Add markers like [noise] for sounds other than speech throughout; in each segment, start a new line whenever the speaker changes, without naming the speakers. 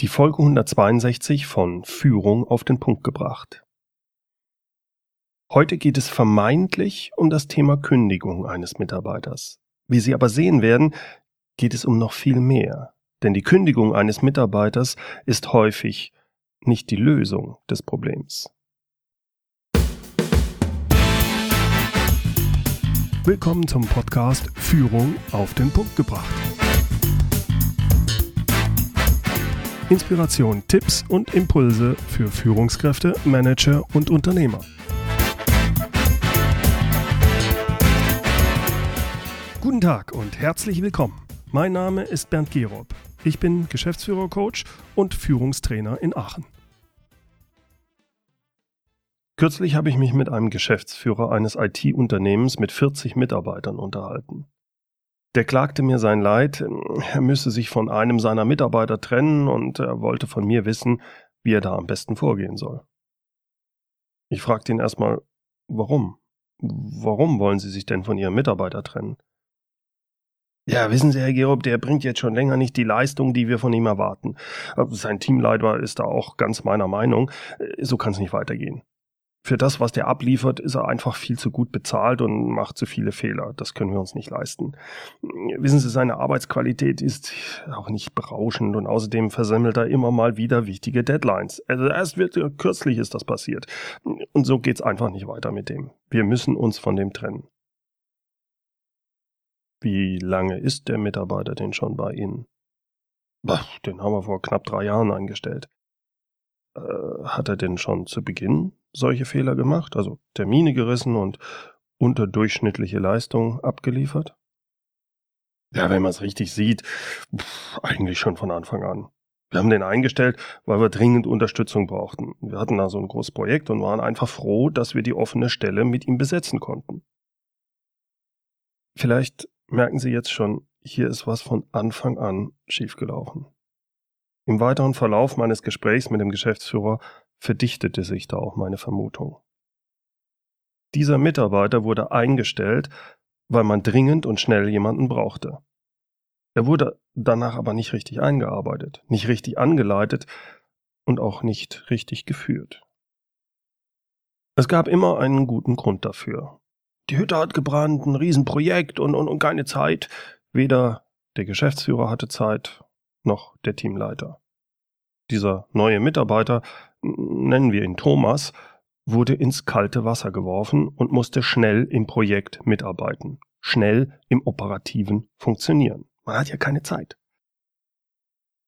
Die Folge 162 von Führung auf den Punkt gebracht. Heute geht es vermeintlich um das Thema Kündigung eines Mitarbeiters. Wie Sie aber sehen werden, geht es um noch viel mehr. Denn die Kündigung eines Mitarbeiters ist häufig nicht die Lösung des Problems. Willkommen zum Podcast Führung auf den Punkt gebracht. Inspiration, Tipps und Impulse für Führungskräfte, Manager und Unternehmer. Guten Tag und herzlich willkommen. Mein Name ist Bernd Gerob. Ich bin Geschäftsführer-Coach und Führungstrainer in Aachen. Kürzlich habe ich mich mit einem Geschäftsführer eines IT-Unternehmens mit 40 Mitarbeitern unterhalten. Der klagte mir sein Leid, er müsse sich von einem seiner Mitarbeiter trennen und er wollte von mir wissen, wie er da am besten vorgehen soll. Ich fragte ihn erstmal, warum? Warum wollen Sie sich denn von Ihrem Mitarbeiter trennen? Ja, wissen Sie, Herr Gerob, der bringt jetzt schon länger nicht die Leistung, die wir von ihm erwarten. Sein Teamleiter ist da auch ganz meiner Meinung. So kann es nicht weitergehen für das, was der abliefert, ist er einfach viel zu gut bezahlt und macht zu viele Fehler. Das können wir uns nicht leisten. Wissen Sie, seine Arbeitsqualität ist auch nicht berauschend und außerdem versemmelt er immer mal wieder wichtige Deadlines. Also erst wird, kürzlich ist das passiert. Und so geht's einfach nicht weiter mit dem. Wir müssen uns von dem trennen. Wie lange ist der Mitarbeiter denn schon bei Ihnen? Den haben wir vor knapp drei Jahren eingestellt. Äh, hat er denn schon zu Beginn solche Fehler gemacht, also Termine gerissen und unterdurchschnittliche Leistung abgeliefert? Ja, wenn man es richtig sieht, pff, eigentlich schon von Anfang an. Wir haben den eingestellt, weil wir dringend Unterstützung brauchten. Wir hatten da so ein großes Projekt und waren einfach froh, dass wir die offene Stelle mit ihm besetzen konnten. Vielleicht merken Sie jetzt schon, hier ist was von Anfang an schiefgelaufen. Im weiteren Verlauf meines Gesprächs mit dem Geschäftsführer verdichtete sich da auch meine Vermutung. Dieser Mitarbeiter wurde eingestellt, weil man dringend und schnell jemanden brauchte. Er wurde danach aber nicht richtig eingearbeitet, nicht richtig angeleitet und auch nicht richtig geführt. Es gab immer einen guten Grund dafür. Die Hütte hat gebrannt, ein Riesenprojekt und, und, und keine Zeit. Weder der Geschäftsführer hatte Zeit, noch der Teamleiter. Dieser neue Mitarbeiter nennen wir ihn Thomas, wurde ins kalte Wasser geworfen und musste schnell im Projekt mitarbeiten, schnell im operativen funktionieren. Man hat ja keine Zeit.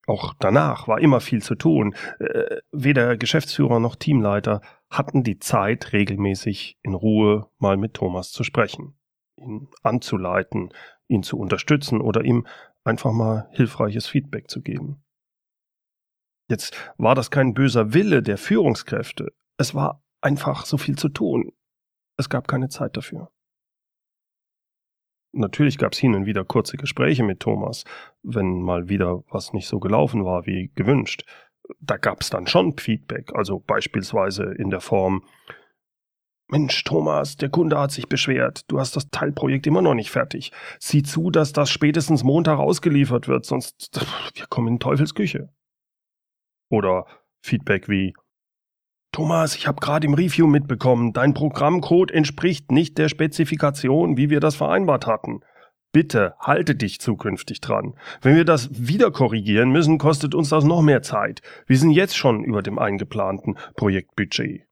Auch danach war immer viel zu tun. Äh, weder Geschäftsführer noch Teamleiter hatten die Zeit, regelmäßig in Ruhe mal mit Thomas zu sprechen, ihn anzuleiten, ihn zu unterstützen oder ihm einfach mal hilfreiches Feedback zu geben. Jetzt war das kein böser Wille der Führungskräfte. Es war einfach so viel zu tun. Es gab keine Zeit dafür. Natürlich gab es hin und wieder kurze Gespräche mit Thomas, wenn mal wieder was nicht so gelaufen war wie gewünscht. Da gab es dann schon Feedback, also beispielsweise in der Form Mensch, Thomas, der Kunde hat sich beschwert. Du hast das Teilprojekt immer noch nicht fertig. Sieh zu, dass das spätestens Montag ausgeliefert wird, sonst wir kommen in Teufelsküche. Oder Feedback wie Thomas, ich habe gerade im Review mitbekommen, dein Programmcode entspricht nicht der Spezifikation, wie wir das vereinbart hatten. Bitte halte dich zukünftig dran. Wenn wir das wieder korrigieren müssen, kostet uns das noch mehr Zeit. Wir sind jetzt schon über dem eingeplanten Projektbudget.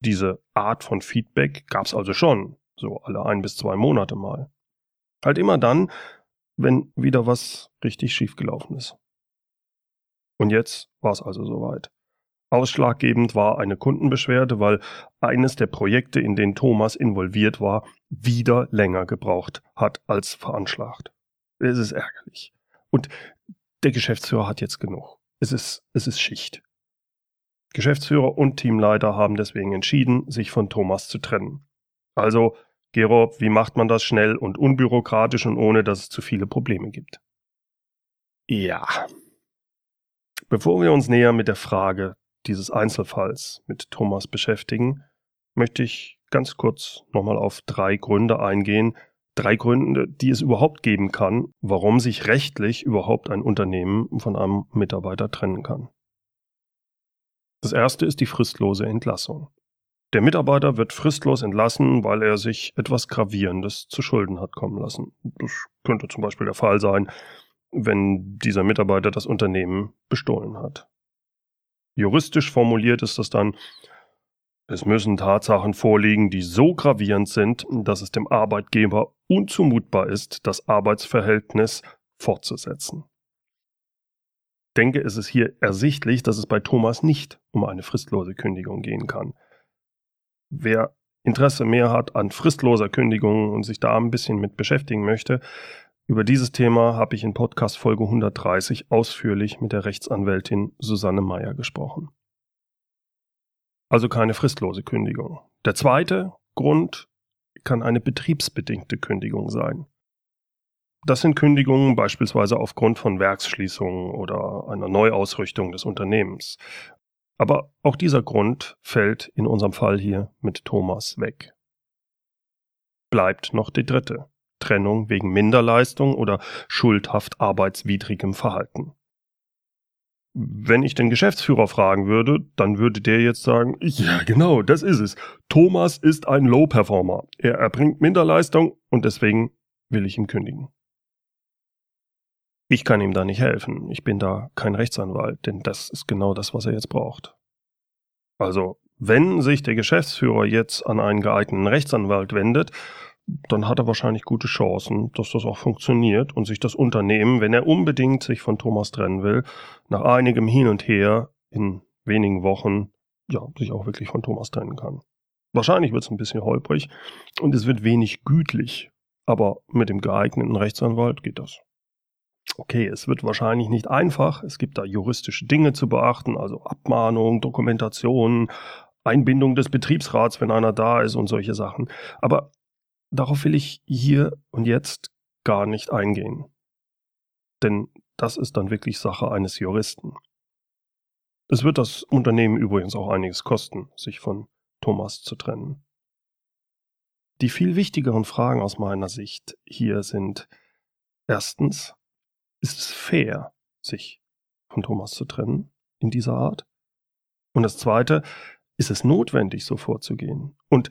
Diese Art von Feedback gab's also schon, so alle ein bis zwei Monate mal. Halt immer dann, wenn wieder was richtig schiefgelaufen ist. Und jetzt war es also soweit. Ausschlaggebend war eine Kundenbeschwerde, weil eines der Projekte, in denen Thomas involviert war, wieder länger gebraucht hat als veranschlagt. Es ist ärgerlich. Und der Geschäftsführer hat jetzt genug. Es ist, es ist Schicht. Geschäftsführer und Teamleiter haben deswegen entschieden, sich von Thomas zu trennen. Also, Gero, wie macht man das schnell und unbürokratisch und ohne, dass es zu viele Probleme gibt? Ja, Bevor wir uns näher mit der Frage dieses Einzelfalls mit Thomas beschäftigen, möchte ich ganz kurz nochmal auf drei Gründe eingehen, Drei Gründe, die es überhaupt geben kann, warum sich rechtlich überhaupt ein Unternehmen von einem Mitarbeiter trennen kann. Das erste ist die fristlose Entlassung. Der Mitarbeiter wird fristlos entlassen, weil er sich etwas Gravierendes zu Schulden hat kommen lassen. Das könnte zum Beispiel der Fall sein, wenn dieser Mitarbeiter das Unternehmen bestohlen hat. Juristisch formuliert ist das dann, es müssen Tatsachen vorliegen, die so gravierend sind, dass es dem Arbeitgeber unzumutbar ist, das Arbeitsverhältnis fortzusetzen. Ich denke, es ist hier ersichtlich, dass es bei Thomas nicht um eine fristlose Kündigung gehen kann. Wer Interesse mehr hat an fristloser Kündigung und sich da ein bisschen mit beschäftigen möchte, über dieses Thema habe ich in Podcast Folge 130 ausführlich mit der Rechtsanwältin Susanne Meyer gesprochen also keine fristlose Kündigung. Der zweite Grund kann eine betriebsbedingte Kündigung sein. Das sind Kündigungen beispielsweise aufgrund von Werksschließungen oder einer Neuausrichtung des Unternehmens. Aber auch dieser Grund fällt in unserem Fall hier mit Thomas weg. Bleibt noch die dritte. Trennung wegen Minderleistung oder schuldhaft arbeitswidrigem Verhalten wenn ich den Geschäftsführer fragen würde, dann würde der jetzt sagen, ja genau, das ist es. Thomas ist ein Low-Performer. Er erbringt Minderleistung und deswegen will ich ihm kündigen. Ich kann ihm da nicht helfen. Ich bin da kein Rechtsanwalt, denn das ist genau das, was er jetzt braucht. Also, wenn sich der Geschäftsführer jetzt an einen geeigneten Rechtsanwalt wendet, dann hat er wahrscheinlich gute Chancen, dass das auch funktioniert und sich das Unternehmen, wenn er unbedingt sich von Thomas trennen will, nach einigem Hin und Her in wenigen Wochen ja, sich auch wirklich von Thomas trennen kann. Wahrscheinlich wird es ein bisschen holprig und es wird wenig gütlich, aber mit dem geeigneten Rechtsanwalt geht das. Okay, es wird wahrscheinlich nicht einfach, es gibt da juristische Dinge zu beachten, also Abmahnung, Dokumentation, Einbindung des Betriebsrats, wenn einer da ist und solche Sachen. Aber darauf will ich hier und jetzt gar nicht eingehen. Denn das ist dann wirklich Sache eines Juristen. Es wird das Unternehmen übrigens auch einiges kosten, sich von Thomas zu trennen. Die viel wichtigeren Fragen aus meiner Sicht hier sind erstens, ist es fair, sich von Thomas zu trennen in dieser Art? Und das zweite, ist es notwendig, so vorzugehen? Und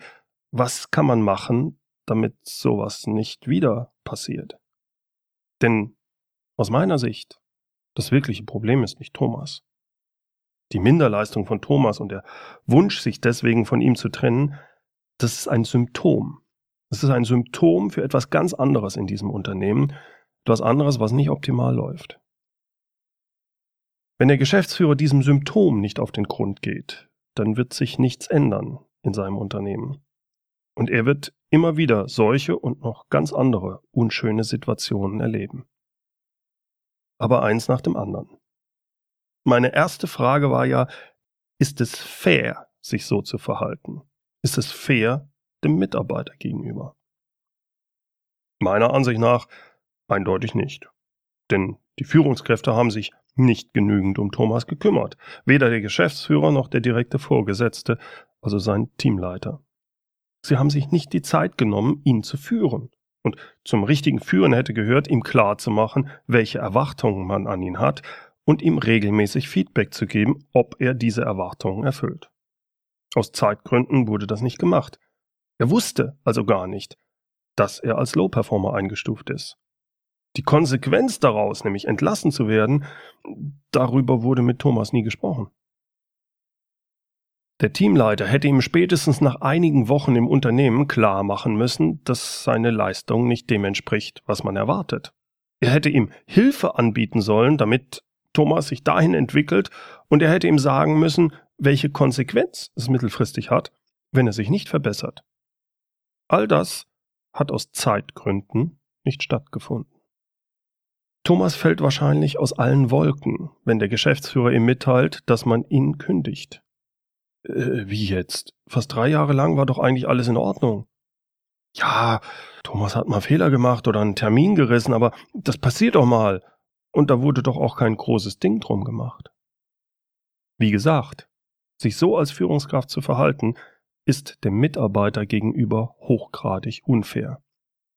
was kann man machen, damit sowas nicht wieder passiert. Denn aus meiner Sicht, das wirkliche Problem ist nicht Thomas. Die Minderleistung von Thomas und der Wunsch, sich deswegen von ihm zu trennen, das ist ein Symptom. Das ist ein Symptom für etwas ganz anderes in diesem Unternehmen, etwas anderes, was nicht optimal läuft. Wenn der Geschäftsführer diesem Symptom nicht auf den Grund geht, dann wird sich nichts ändern in seinem Unternehmen. Und er wird immer wieder solche und noch ganz andere unschöne Situationen erleben. Aber eins nach dem anderen. Meine erste Frage war ja, ist es fair, sich so zu verhalten? Ist es fair dem Mitarbeiter gegenüber? Meiner Ansicht nach eindeutig nicht. Denn die Führungskräfte haben sich nicht genügend um Thomas gekümmert. Weder der Geschäftsführer noch der direkte Vorgesetzte, also sein Teamleiter. Sie haben sich nicht die Zeit genommen, ihn zu führen. Und zum richtigen Führen hätte gehört, ihm klar zu machen, welche Erwartungen man an ihn hat und ihm regelmäßig Feedback zu geben, ob er diese Erwartungen erfüllt. Aus Zeitgründen wurde das nicht gemacht. Er wusste also gar nicht, dass er als Low-Performer eingestuft ist. Die Konsequenz daraus, nämlich entlassen zu werden, darüber wurde mit Thomas nie gesprochen. Der Teamleiter hätte ihm spätestens nach einigen Wochen im Unternehmen klar machen müssen, dass seine Leistung nicht dem entspricht, was man erwartet. Er hätte ihm Hilfe anbieten sollen, damit Thomas sich dahin entwickelt, und er hätte ihm sagen müssen, welche Konsequenz es mittelfristig hat, wenn er sich nicht verbessert. All das hat aus Zeitgründen nicht stattgefunden. Thomas fällt wahrscheinlich aus allen Wolken, wenn der Geschäftsführer ihm mitteilt, dass man ihn kündigt. Äh, wie jetzt? Fast drei Jahre lang war doch eigentlich alles in Ordnung. Ja, Thomas hat mal Fehler gemacht oder einen Termin gerissen, aber das passiert doch mal. Und da wurde doch auch kein großes Ding drum gemacht. Wie gesagt, sich so als Führungskraft zu verhalten, ist dem Mitarbeiter gegenüber hochgradig unfair.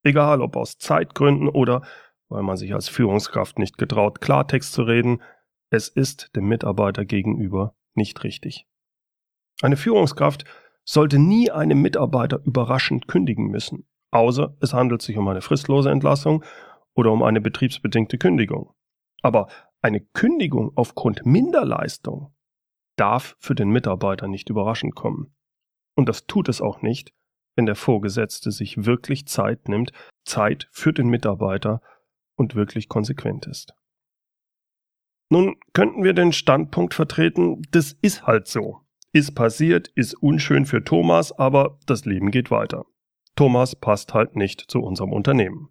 Egal ob aus Zeitgründen oder weil man sich als Führungskraft nicht getraut, Klartext zu reden, es ist dem Mitarbeiter gegenüber nicht richtig. Eine Führungskraft sollte nie einem Mitarbeiter überraschend kündigen müssen, außer es handelt sich um eine fristlose Entlassung oder um eine betriebsbedingte Kündigung. Aber eine Kündigung aufgrund Minderleistung darf für den Mitarbeiter nicht überraschend kommen. Und das tut es auch nicht, wenn der Vorgesetzte sich wirklich Zeit nimmt, Zeit für den Mitarbeiter und wirklich konsequent ist. Nun könnten wir den Standpunkt vertreten, das ist halt so. Ist passiert, ist unschön für Thomas, aber das Leben geht weiter. Thomas passt halt nicht zu unserem Unternehmen.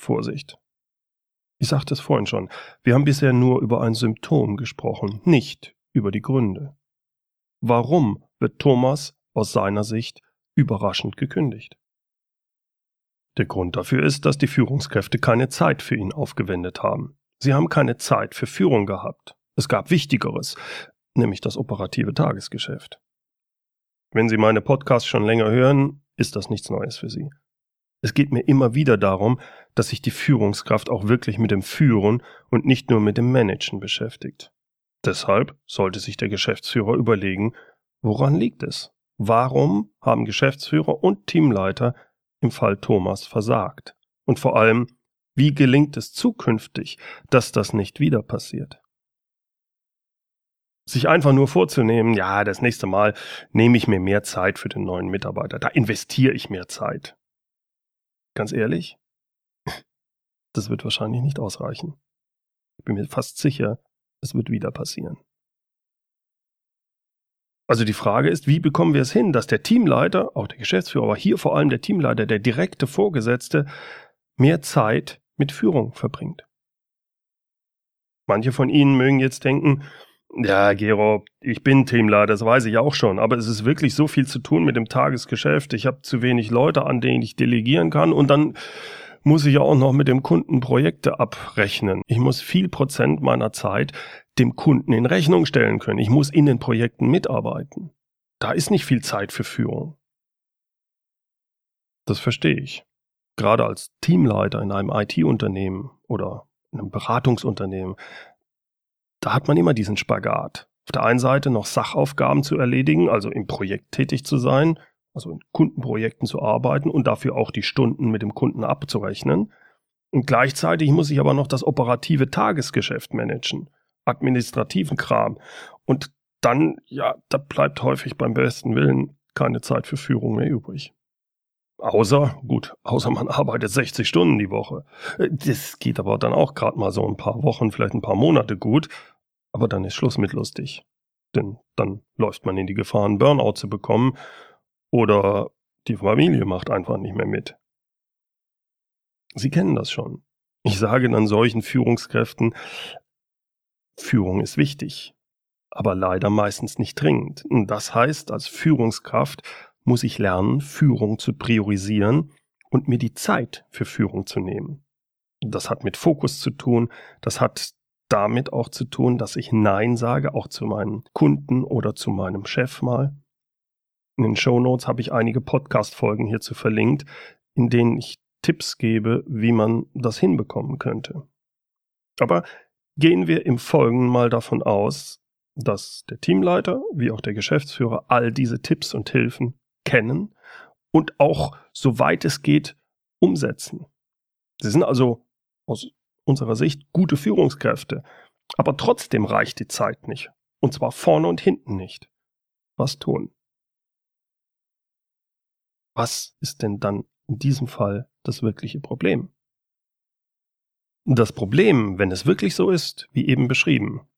Vorsicht. Ich sagte es vorhin schon, wir haben bisher nur über ein Symptom gesprochen, nicht über die Gründe. Warum wird Thomas aus seiner Sicht überraschend gekündigt? Der Grund dafür ist, dass die Führungskräfte keine Zeit für ihn aufgewendet haben. Sie haben keine Zeit für Führung gehabt. Es gab Wichtigeres, nämlich das operative Tagesgeschäft. Wenn Sie meine Podcasts schon länger hören, ist das nichts Neues für Sie. Es geht mir immer wieder darum, dass sich die Führungskraft auch wirklich mit dem Führen und nicht nur mit dem Managen beschäftigt. Deshalb sollte sich der Geschäftsführer überlegen, woran liegt es? Warum haben Geschäftsführer und Teamleiter im Fall Thomas versagt? Und vor allem, wie gelingt es zukünftig, dass das nicht wieder passiert? Sich einfach nur vorzunehmen, ja, das nächste Mal nehme ich mir mehr Zeit für den neuen Mitarbeiter, da investiere ich mehr Zeit. Ganz ehrlich, das wird wahrscheinlich nicht ausreichen. Ich bin mir fast sicher, es wird wieder passieren. Also die Frage ist, wie bekommen wir es hin, dass der Teamleiter, auch der Geschäftsführer, aber hier vor allem der Teamleiter, der direkte Vorgesetzte, mehr Zeit mit Führung verbringt. Manche von Ihnen mögen jetzt denken, ja, Gero, ich bin Teamleiter, das weiß ich auch schon, aber es ist wirklich so viel zu tun mit dem Tagesgeschäft. Ich habe zu wenig Leute, an denen ich delegieren kann und dann muss ich auch noch mit dem Kunden Projekte abrechnen. Ich muss viel Prozent meiner Zeit dem Kunden in Rechnung stellen können. Ich muss in den Projekten mitarbeiten. Da ist nicht viel Zeit für Führung. Das verstehe ich. Gerade als Teamleiter in einem IT-Unternehmen oder in einem Beratungsunternehmen, da hat man immer diesen Spagat. Auf der einen Seite noch Sachaufgaben zu erledigen, also im Projekt tätig zu sein, also in Kundenprojekten zu arbeiten und dafür auch die Stunden mit dem Kunden abzurechnen. Und gleichzeitig muss ich aber noch das operative Tagesgeschäft managen, administrativen Kram. Und dann, ja, da bleibt häufig beim besten Willen keine Zeit für Führung mehr übrig. Außer, gut, außer man arbeitet 60 Stunden die Woche. Das geht aber dann auch gerade mal so ein paar Wochen, vielleicht ein paar Monate gut. Aber dann ist Schluss mit lustig. Denn dann läuft man in die Gefahr, einen Burnout zu bekommen oder die Familie macht einfach nicht mehr mit. Sie kennen das schon. Ich sage dann solchen Führungskräften, Führung ist wichtig, aber leider meistens nicht dringend. Das heißt, als Führungskraft muss ich lernen, Führung zu priorisieren und mir die Zeit für Führung zu nehmen. Das hat mit Fokus zu tun, das hat damit auch zu tun, dass ich Nein sage, auch zu meinen Kunden oder zu meinem Chef mal. In den Show Notes habe ich einige Podcast-Folgen hierzu verlinkt, in denen ich Tipps gebe, wie man das hinbekommen könnte. Aber gehen wir im Folgenden mal davon aus, dass der Teamleiter wie auch der Geschäftsführer all diese Tipps und Hilfen kennen und auch, soweit es geht, umsetzen. Sie sind also aus unserer Sicht gute Führungskräfte, aber trotzdem reicht die Zeit nicht. Und zwar vorne und hinten nicht. Was tun? Was ist denn dann in diesem Fall das wirkliche Problem? Das Problem, wenn es wirklich so ist, wie eben beschrieben,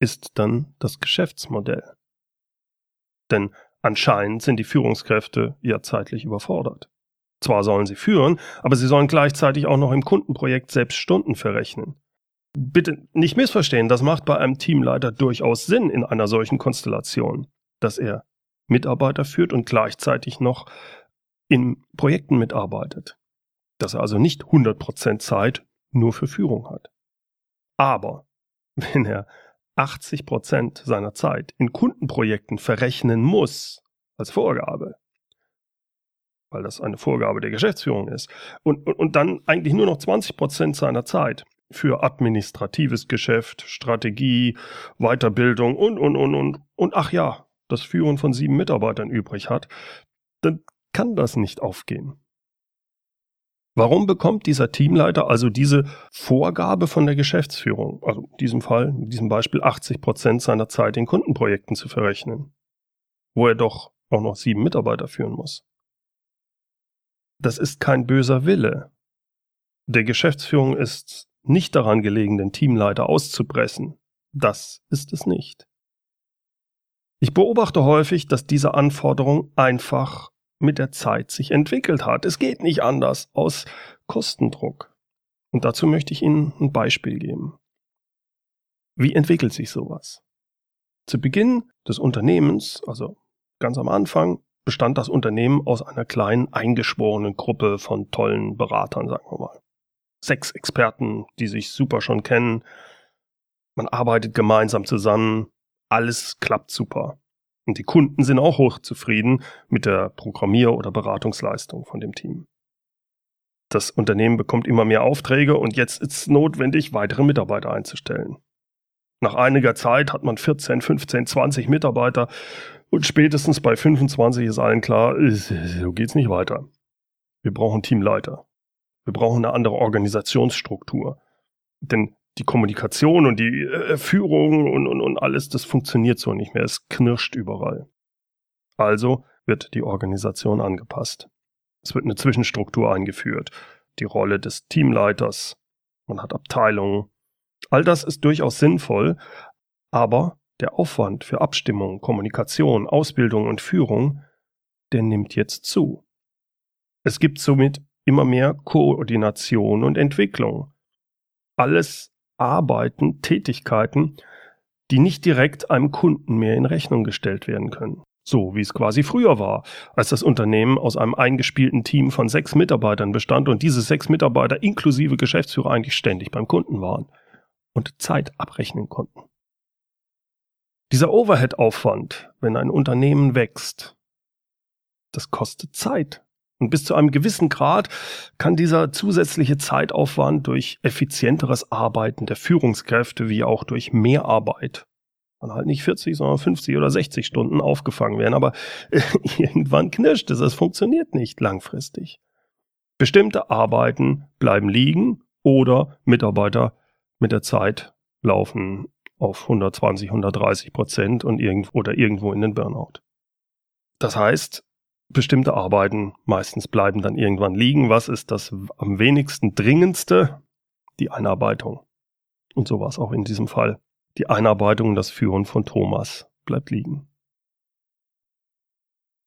ist dann das Geschäftsmodell. Denn anscheinend sind die Führungskräfte ja zeitlich überfordert. Zwar sollen sie führen, aber sie sollen gleichzeitig auch noch im Kundenprojekt selbst Stunden verrechnen. Bitte nicht missverstehen, das macht bei einem Teamleiter durchaus Sinn in einer solchen Konstellation, dass er Mitarbeiter führt und gleichzeitig noch in Projekten mitarbeitet. Dass er also nicht 100% Zeit nur für Führung hat. Aber wenn er 80% seiner Zeit in Kundenprojekten verrechnen muss, als Vorgabe, weil das eine Vorgabe der Geschäftsführung ist, und, und, und dann eigentlich nur noch 20 Prozent seiner Zeit für administratives Geschäft, Strategie, Weiterbildung und, und, und, und, und ach ja, das Führen von sieben Mitarbeitern übrig hat, dann kann das nicht aufgehen. Warum bekommt dieser Teamleiter also diese Vorgabe von der Geschäftsführung, also in diesem Fall, in diesem Beispiel 80 Prozent seiner Zeit in Kundenprojekten zu verrechnen, wo er doch auch noch sieben Mitarbeiter führen muss? Das ist kein böser Wille. Der Geschäftsführung ist nicht daran gelegen, den Teamleiter auszupressen. Das ist es nicht. Ich beobachte häufig, dass diese Anforderung einfach mit der Zeit sich entwickelt hat. Es geht nicht anders aus Kostendruck. Und dazu möchte ich Ihnen ein Beispiel geben. Wie entwickelt sich sowas? Zu Beginn des Unternehmens, also ganz am Anfang, bestand das Unternehmen aus einer kleinen eingeschworenen Gruppe von tollen Beratern, sagen wir mal. Sechs Experten, die sich super schon kennen. Man arbeitet gemeinsam zusammen. Alles klappt super. Und die Kunden sind auch hochzufrieden mit der Programmier- oder Beratungsleistung von dem Team. Das Unternehmen bekommt immer mehr Aufträge und jetzt ist es notwendig, weitere Mitarbeiter einzustellen. Nach einiger Zeit hat man 14, 15, 20 Mitarbeiter und spätestens bei 25 ist allen klar, so geht's nicht weiter. Wir brauchen Teamleiter. Wir brauchen eine andere Organisationsstruktur. Denn die Kommunikation und die äh, Führung und, und, und alles, das funktioniert so nicht mehr. Es knirscht überall. Also wird die Organisation angepasst. Es wird eine Zwischenstruktur eingeführt. Die Rolle des Teamleiters. Man hat Abteilungen. All das ist durchaus sinnvoll, aber der Aufwand für Abstimmung, Kommunikation, Ausbildung und Führung, der nimmt jetzt zu. Es gibt somit immer mehr Koordination und Entwicklung. Alles Arbeiten, Tätigkeiten, die nicht direkt einem Kunden mehr in Rechnung gestellt werden können. So wie es quasi früher war, als das Unternehmen aus einem eingespielten Team von sechs Mitarbeitern bestand und diese sechs Mitarbeiter inklusive Geschäftsführer eigentlich ständig beim Kunden waren und Zeit abrechnen konnten. Dieser Overhead-Aufwand, wenn ein Unternehmen wächst, das kostet Zeit. Und bis zu einem gewissen Grad kann dieser zusätzliche Zeitaufwand durch effizienteres Arbeiten der Führungskräfte wie auch durch Mehrarbeit dann halt nicht 40, sondern 50 oder 60 Stunden aufgefangen werden. Aber äh, [laughs] irgendwann knirscht es, es funktioniert nicht langfristig. Bestimmte Arbeiten bleiben liegen oder Mitarbeiter mit der Zeit laufen auf 120, 130 Prozent und irgendwo oder irgendwo in den Burnout. Das heißt, bestimmte Arbeiten meistens bleiben dann irgendwann liegen. Was ist das am wenigsten dringendste? Die Einarbeitung. Und so war es auch in diesem Fall. Die Einarbeitung und das Führen von Thomas bleibt liegen.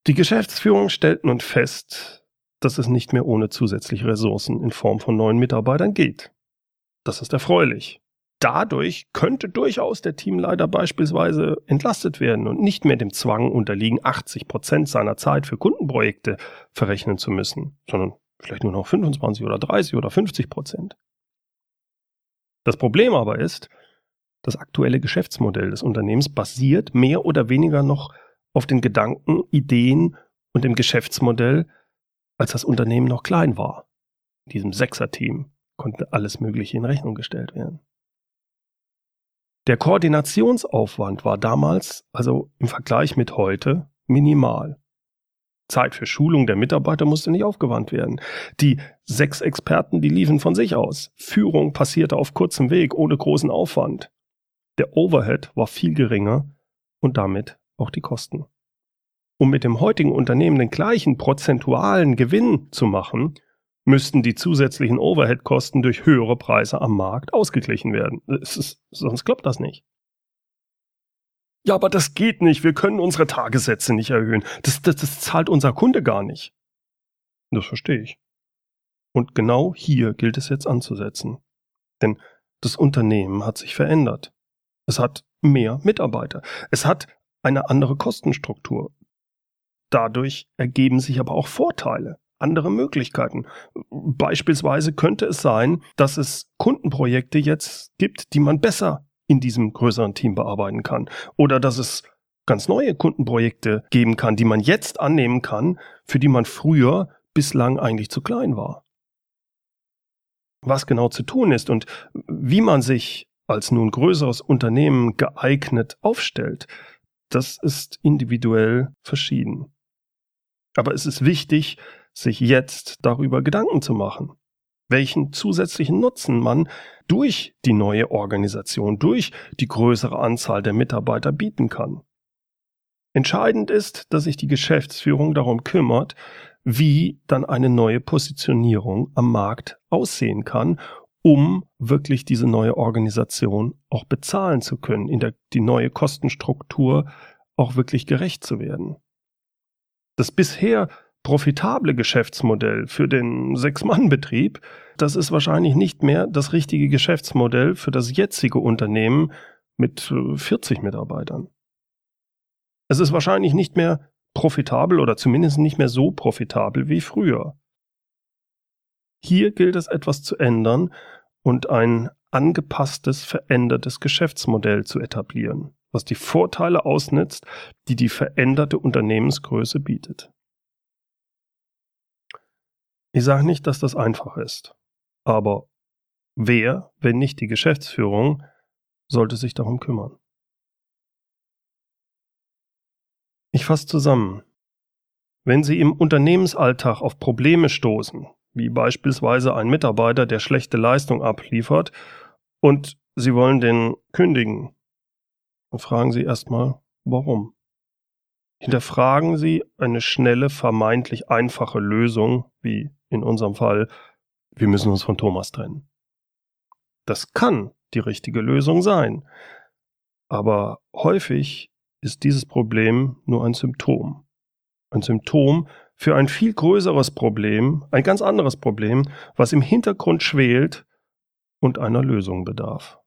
Die Geschäftsführung stellt nun fest, dass es nicht mehr ohne zusätzliche Ressourcen in Form von neuen Mitarbeitern geht. Das ist erfreulich dadurch könnte durchaus der Teamleiter beispielsweise entlastet werden und nicht mehr dem Zwang unterliegen, 80 Prozent seiner Zeit für Kundenprojekte verrechnen zu müssen, sondern vielleicht nur noch 25 oder 30 oder 50 Prozent. Das Problem aber ist, das aktuelle Geschäftsmodell des Unternehmens basiert mehr oder weniger noch auf den Gedanken, Ideen und dem Geschäftsmodell, als das Unternehmen noch klein war. In diesem Sechser-Team konnte alles Mögliche in Rechnung gestellt werden. Der Koordinationsaufwand war damals, also im Vergleich mit heute, minimal. Zeit für Schulung der Mitarbeiter musste nicht aufgewandt werden. Die sechs Experten, die liefen von sich aus. Führung passierte auf kurzem Weg, ohne großen Aufwand. Der Overhead war viel geringer und damit auch die Kosten. Um mit dem heutigen Unternehmen den gleichen prozentualen Gewinn zu machen, müssten die zusätzlichen Overhead-Kosten durch höhere Preise am Markt ausgeglichen werden. Ist, sonst klappt das nicht. Ja, aber das geht nicht. Wir können unsere Tagessätze nicht erhöhen. Das, das, das zahlt unser Kunde gar nicht. Das verstehe ich. Und genau hier gilt es jetzt anzusetzen. Denn das Unternehmen hat sich verändert. Es hat mehr Mitarbeiter. Es hat eine andere Kostenstruktur. Dadurch ergeben sich aber auch Vorteile andere Möglichkeiten. Beispielsweise könnte es sein, dass es Kundenprojekte jetzt gibt, die man besser in diesem größeren Team bearbeiten kann. Oder dass es ganz neue Kundenprojekte geben kann, die man jetzt annehmen kann, für die man früher bislang eigentlich zu klein war. Was genau zu tun ist und wie man sich als nun größeres Unternehmen geeignet aufstellt, das ist individuell verschieden. Aber es ist wichtig, sich jetzt darüber Gedanken zu machen, welchen zusätzlichen Nutzen man durch die neue Organisation, durch die größere Anzahl der Mitarbeiter bieten kann. Entscheidend ist, dass sich die Geschäftsführung darum kümmert, wie dann eine neue Positionierung am Markt aussehen kann, um wirklich diese neue Organisation auch bezahlen zu können, in der die neue Kostenstruktur auch wirklich gerecht zu werden. Das bisher profitable Geschäftsmodell für den Sechs-Mann-Betrieb, das ist wahrscheinlich nicht mehr das richtige Geschäftsmodell für das jetzige Unternehmen mit 40 Mitarbeitern. Es ist wahrscheinlich nicht mehr profitabel oder zumindest nicht mehr so profitabel wie früher. Hier gilt es etwas zu ändern und ein angepasstes, verändertes Geschäftsmodell zu etablieren, was die Vorteile ausnutzt, die die veränderte Unternehmensgröße bietet. Ich sage nicht, dass das einfach ist, aber wer, wenn nicht die Geschäftsführung, sollte sich darum kümmern? Ich fasse zusammen. Wenn Sie im Unternehmensalltag auf Probleme stoßen, wie beispielsweise ein Mitarbeiter, der schlechte Leistung abliefert, und Sie wollen den kündigen, dann fragen Sie erstmal, warum. Hinterfragen Sie eine schnelle, vermeintlich einfache Lösung, wie in unserem Fall, wir müssen uns von Thomas trennen. Das kann die richtige Lösung sein, aber häufig ist dieses Problem nur ein Symptom. Ein Symptom für ein viel größeres Problem, ein ganz anderes Problem, was im Hintergrund schwelt und einer Lösung bedarf.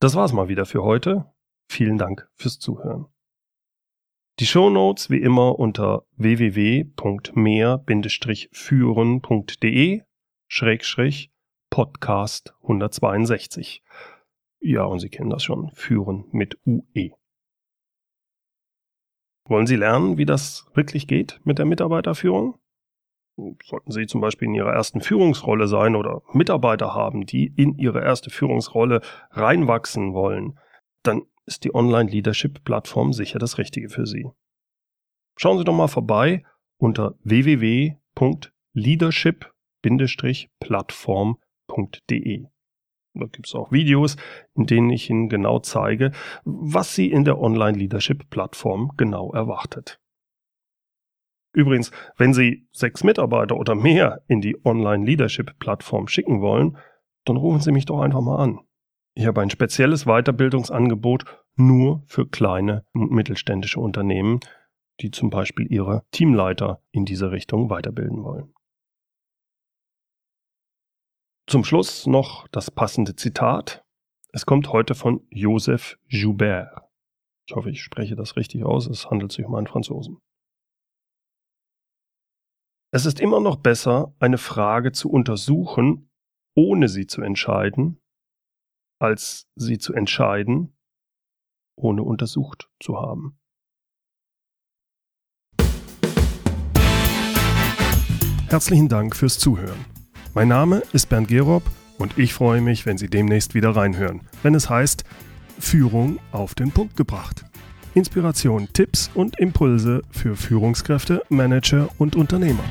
Das war's mal wieder für heute. Vielen Dank fürs Zuhören. Die Show Notes wie immer unter www.mehr-führen.de Schrägstrich Podcast 162. Ja, und Sie kennen das schon. Führen mit UE. Wollen Sie lernen, wie das wirklich geht mit der Mitarbeiterführung? Sollten Sie zum Beispiel in Ihrer ersten Führungsrolle sein oder Mitarbeiter haben, die in Ihre erste Führungsrolle reinwachsen wollen, dann ist die Online-Leadership-Plattform sicher das Richtige für Sie. Schauen Sie doch mal vorbei unter www.leadership-plattform.de. Da gibt es auch Videos, in denen ich Ihnen genau zeige, was Sie in der Online-Leadership-Plattform genau erwartet. Übrigens, wenn Sie sechs Mitarbeiter oder mehr in die Online-Leadership-Plattform schicken wollen, dann rufen Sie mich doch einfach mal an. Ich habe ein spezielles Weiterbildungsangebot nur für kleine und mittelständische Unternehmen, die zum Beispiel ihre Teamleiter in diese Richtung weiterbilden wollen. Zum Schluss noch das passende Zitat. Es kommt heute von Joseph Joubert. Ich hoffe, ich spreche das richtig aus. Es handelt sich um einen Franzosen. Es ist immer noch besser, eine Frage zu untersuchen, ohne sie zu entscheiden, als sie zu entscheiden, ohne untersucht zu haben. Herzlichen Dank fürs Zuhören. Mein Name ist Bernd Gerob und ich freue mich, wenn Sie demnächst wieder reinhören, wenn es heißt Führung auf den Punkt gebracht. Inspiration, Tipps und Impulse für Führungskräfte, Manager und Unternehmer.